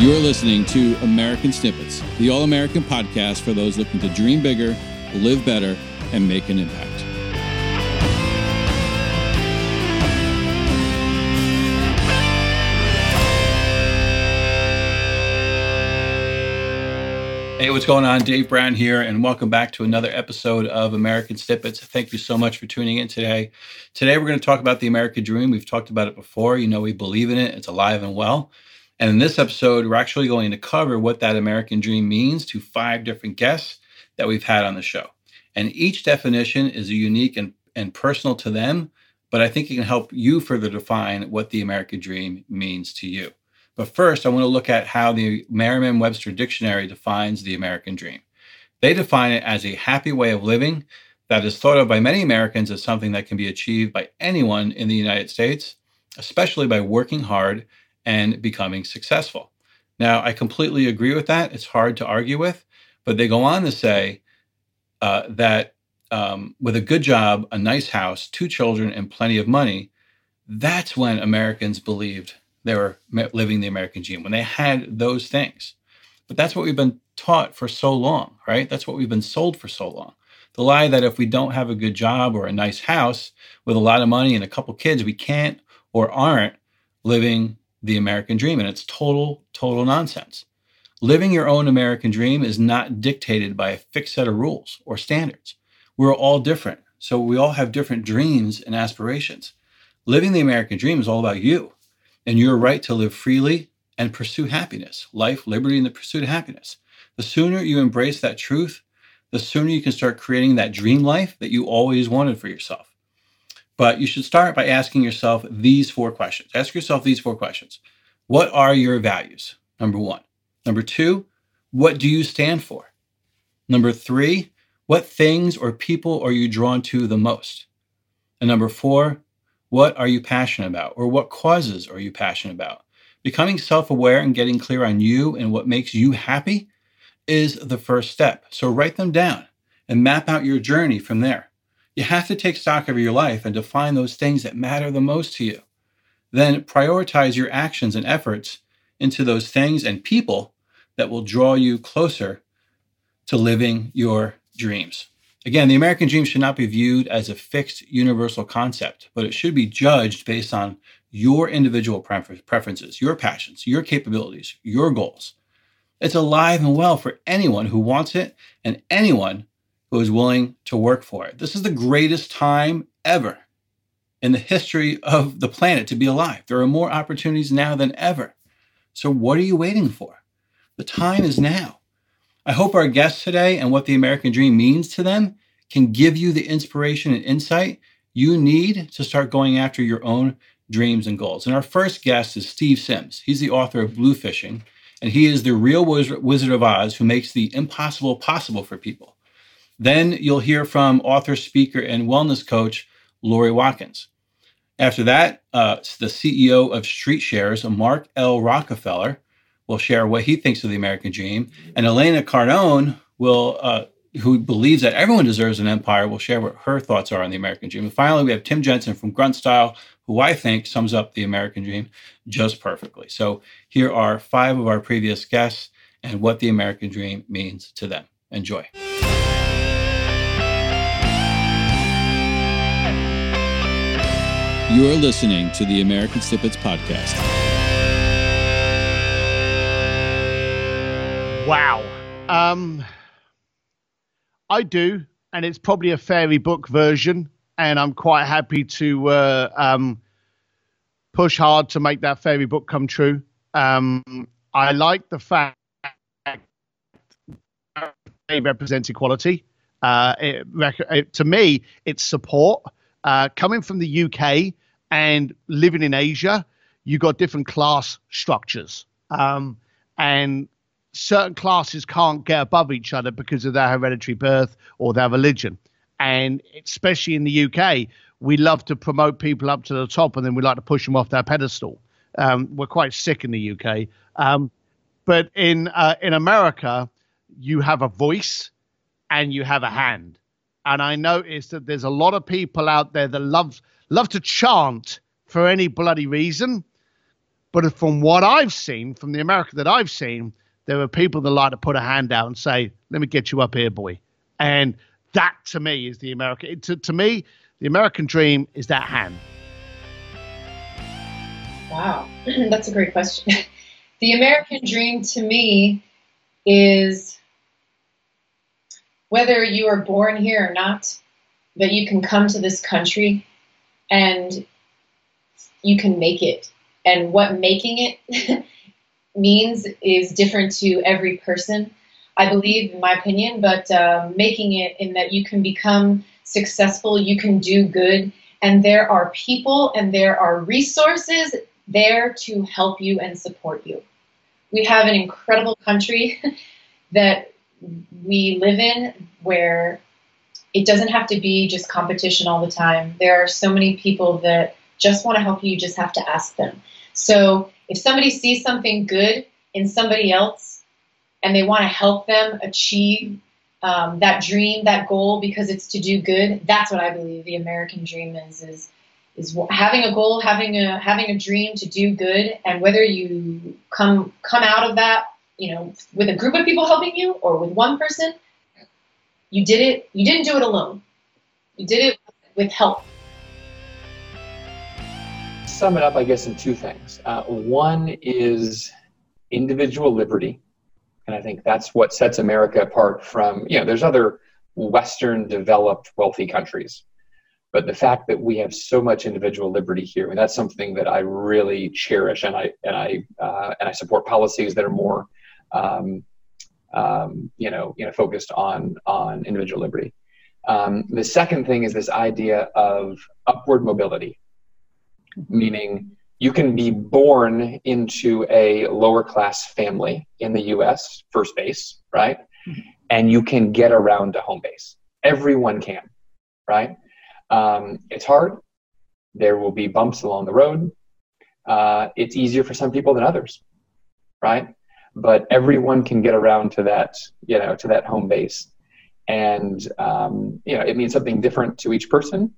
You're listening to American Snippets, the all American podcast for those looking to dream bigger, live better, and make an impact. Hey, what's going on? Dave Brown here, and welcome back to another episode of American Snippets. Thank you so much for tuning in today. Today, we're going to talk about the American Dream. We've talked about it before. You know, we believe in it, it's alive and well. And in this episode, we're actually going to cover what that American Dream means to five different guests that we've had on the show. And each definition is unique and, and personal to them, but I think it can help you further define what the American Dream means to you. But first, I want to look at how the Merriam Webster Dictionary defines the American dream. They define it as a happy way of living that is thought of by many Americans as something that can be achieved by anyone in the United States, especially by working hard and becoming successful. Now, I completely agree with that. It's hard to argue with, but they go on to say uh, that um, with a good job, a nice house, two children, and plenty of money, that's when Americans believed they were living the American dream, when they had those things. But that's what we've been taught for so long, right? That's what we've been sold for so long. The lie that if we don't have a good job or a nice house with a lot of money and a couple kids, we can't or aren't living the American dream. And it's total, total nonsense. Living your own American dream is not dictated by a fixed set of rules or standards. We're all different. So we all have different dreams and aspirations. Living the American dream is all about you and your right to live freely and pursue happiness, life, liberty, and the pursuit of happiness. The sooner you embrace that truth, the sooner you can start creating that dream life that you always wanted for yourself. But you should start by asking yourself these four questions. Ask yourself these four questions What are your values? Number one. Number two, what do you stand for? Number three, what things or people are you drawn to the most? And number four, what are you passionate about? Or what causes are you passionate about? Becoming self aware and getting clear on you and what makes you happy is the first step. So write them down and map out your journey from there. You have to take stock of your life and define those things that matter the most to you. Then prioritize your actions and efforts into those things and people that will draw you closer to living your dreams. Again, the American dream should not be viewed as a fixed universal concept, but it should be judged based on your individual preferences, your passions, your capabilities, your goals. It's alive and well for anyone who wants it and anyone who is willing to work for it. This is the greatest time ever in the history of the planet to be alive. There are more opportunities now than ever. So, what are you waiting for? The time is now. I hope our guests today and what the American dream means to them can give you the inspiration and insight you need to start going after your own dreams and goals. And our first guest is Steve Sims. He's the author of Bluefishing, and he is the real Wizard of Oz who makes the impossible possible for people. Then you'll hear from author, speaker, and wellness coach Lori Watkins. After that, uh, the CEO of StreetShares, Mark L. Rockefeller, will share what he thinks of the American dream. And Elena Cardone will, uh, who believes that everyone deserves an empire, will share what her thoughts are on the American dream. And finally, we have Tim Jensen from Grunt Style, who I think sums up the American dream just perfectly. So here are five of our previous guests and what the American dream means to them. Enjoy. You're listening to the American Snippets Podcast. Wow. Um, I do, and it's probably a fairy book version, and I'm quite happy to uh, um, push hard to make that fairy book come true. Um, I like the fact it represents equality. Uh, it, it, to me, it's support. Uh, coming from the UK and living in Asia, you got different class structures. Um, and certain classes can't get above each other because of their hereditary birth or their religion. And especially in the UK, we love to promote people up to the top and then we like to push them off their pedestal. Um, we're quite sick in the UK. Um, but in uh, in America, you have a voice and you have a hand. And I noticed that there's a lot of people out there that love love to chant for any bloody reason, But from what I've seen, from the America that I've seen, there are people that like to put a hand out and say, "Let me get you up here, boy," and that to me is the American. To, to me, the American dream is that hand. Wow, that's a great question. the American dream to me is whether you are born here or not, that you can come to this country and you can make it. And what making it means is different to every person, I believe, in my opinion, but uh, making it in that you can become successful, you can do good, and there are people and there are resources there to help you and support you. We have an incredible country that we live in where it doesn't have to be just competition all the time. There are so many people that just want to help you, you just have to ask them. So if somebody sees something good in somebody else and they want to help them achieve um, that dream, that goal, because it's to do good, that's what I believe the American dream is. Is is having a goal, having a having a dream to do good, and whether you come come out of that, you know, with a group of people helping you or with one person, you did it. You didn't do it alone. You did it with help. Sum it up, I guess, in two things. Uh, one is individual liberty, and I think that's what sets America apart from you know. There's other Western developed wealthy countries but the fact that we have so much individual liberty here, and that's something that I really cherish, and I and I uh, and I support policies that are more, um, um, you know, you know, focused on on individual liberty. Um, the second thing is this idea of upward mobility, meaning you can be born into a lower class family in the U.S. first base, right, mm-hmm. and you can get around to home base. Everyone can, right um, it's hard. There will be bumps along the road. Uh, it's easier for some people than others, right? But everyone can get around to that, you know, to that home base, and um, you know, it means something different to each person.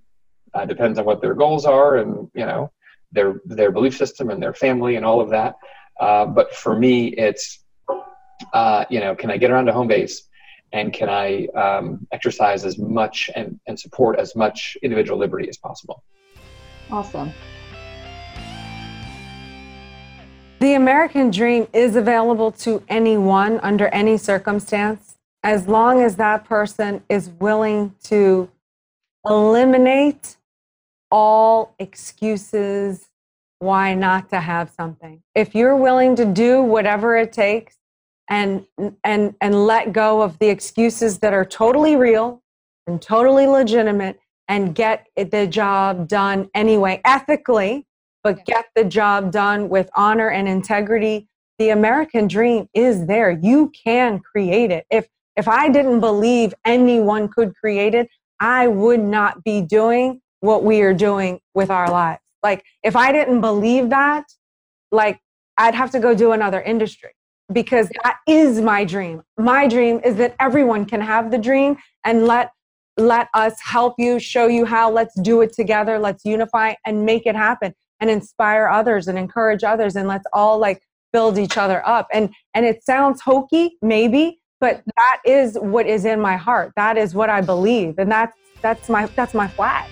Uh, depends on what their goals are, and you know, their their belief system and their family and all of that. Uh, but for me, it's uh, you know, can I get around to home base? and can I um, exercise as much and, and support as much individual liberty as possible. Awesome. The American dream is available to anyone under any circumstance as long as that person is willing to eliminate all excuses why not to have something. If you're willing to do whatever it takes and and and let go of the excuses that are totally real and totally legitimate and get the job done anyway ethically but get the job done with honor and integrity the american dream is there you can create it if if i didn't believe anyone could create it i would not be doing what we are doing with our lives like if i didn't believe that like i'd have to go do another industry because that is my dream. My dream is that everyone can have the dream and let let us help you, show you how. Let's do it together. Let's unify and make it happen and inspire others and encourage others and let's all like build each other up. And and it sounds hokey maybe, but that is what is in my heart. That is what I believe and that's that's my that's my flag.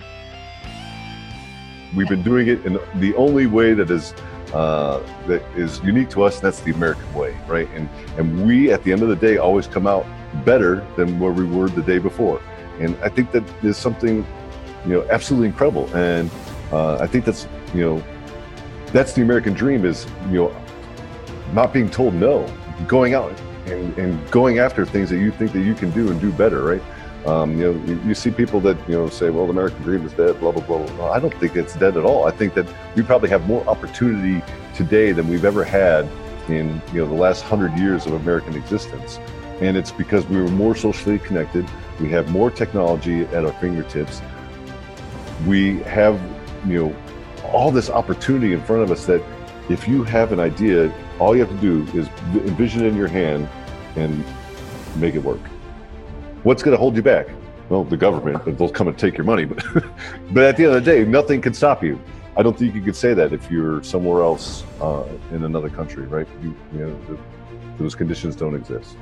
We've been doing it in the only way that is uh, that is unique to us, and that's the American way, right? And and we, at the end of the day, always come out better than where we were the day before. And I think that is something, you know, absolutely incredible. And uh, I think that's, you know, that's the American dream is, you know, not being told no, going out and, and going after things that you think that you can do and do better, right? Um, you know, you, you, see people that you know say, "Well, the American dream is dead." Blah blah blah. I don't think it's dead at all. I think that we probably have more opportunity today than we've ever had in you know the last hundred years of American existence, and it's because we were more socially connected. We have more technology at our fingertips. We have you know all this opportunity in front of us that if you have an idea, all you have to do is envision it in your hand and make it work what's going to hold you back? Well, the government, they'll come and take your money. But, but at the end of the day, nothing can stop you. I don't think you could say that if you're somewhere else uh, in another country, right? You, you know, the, those conditions don't exist.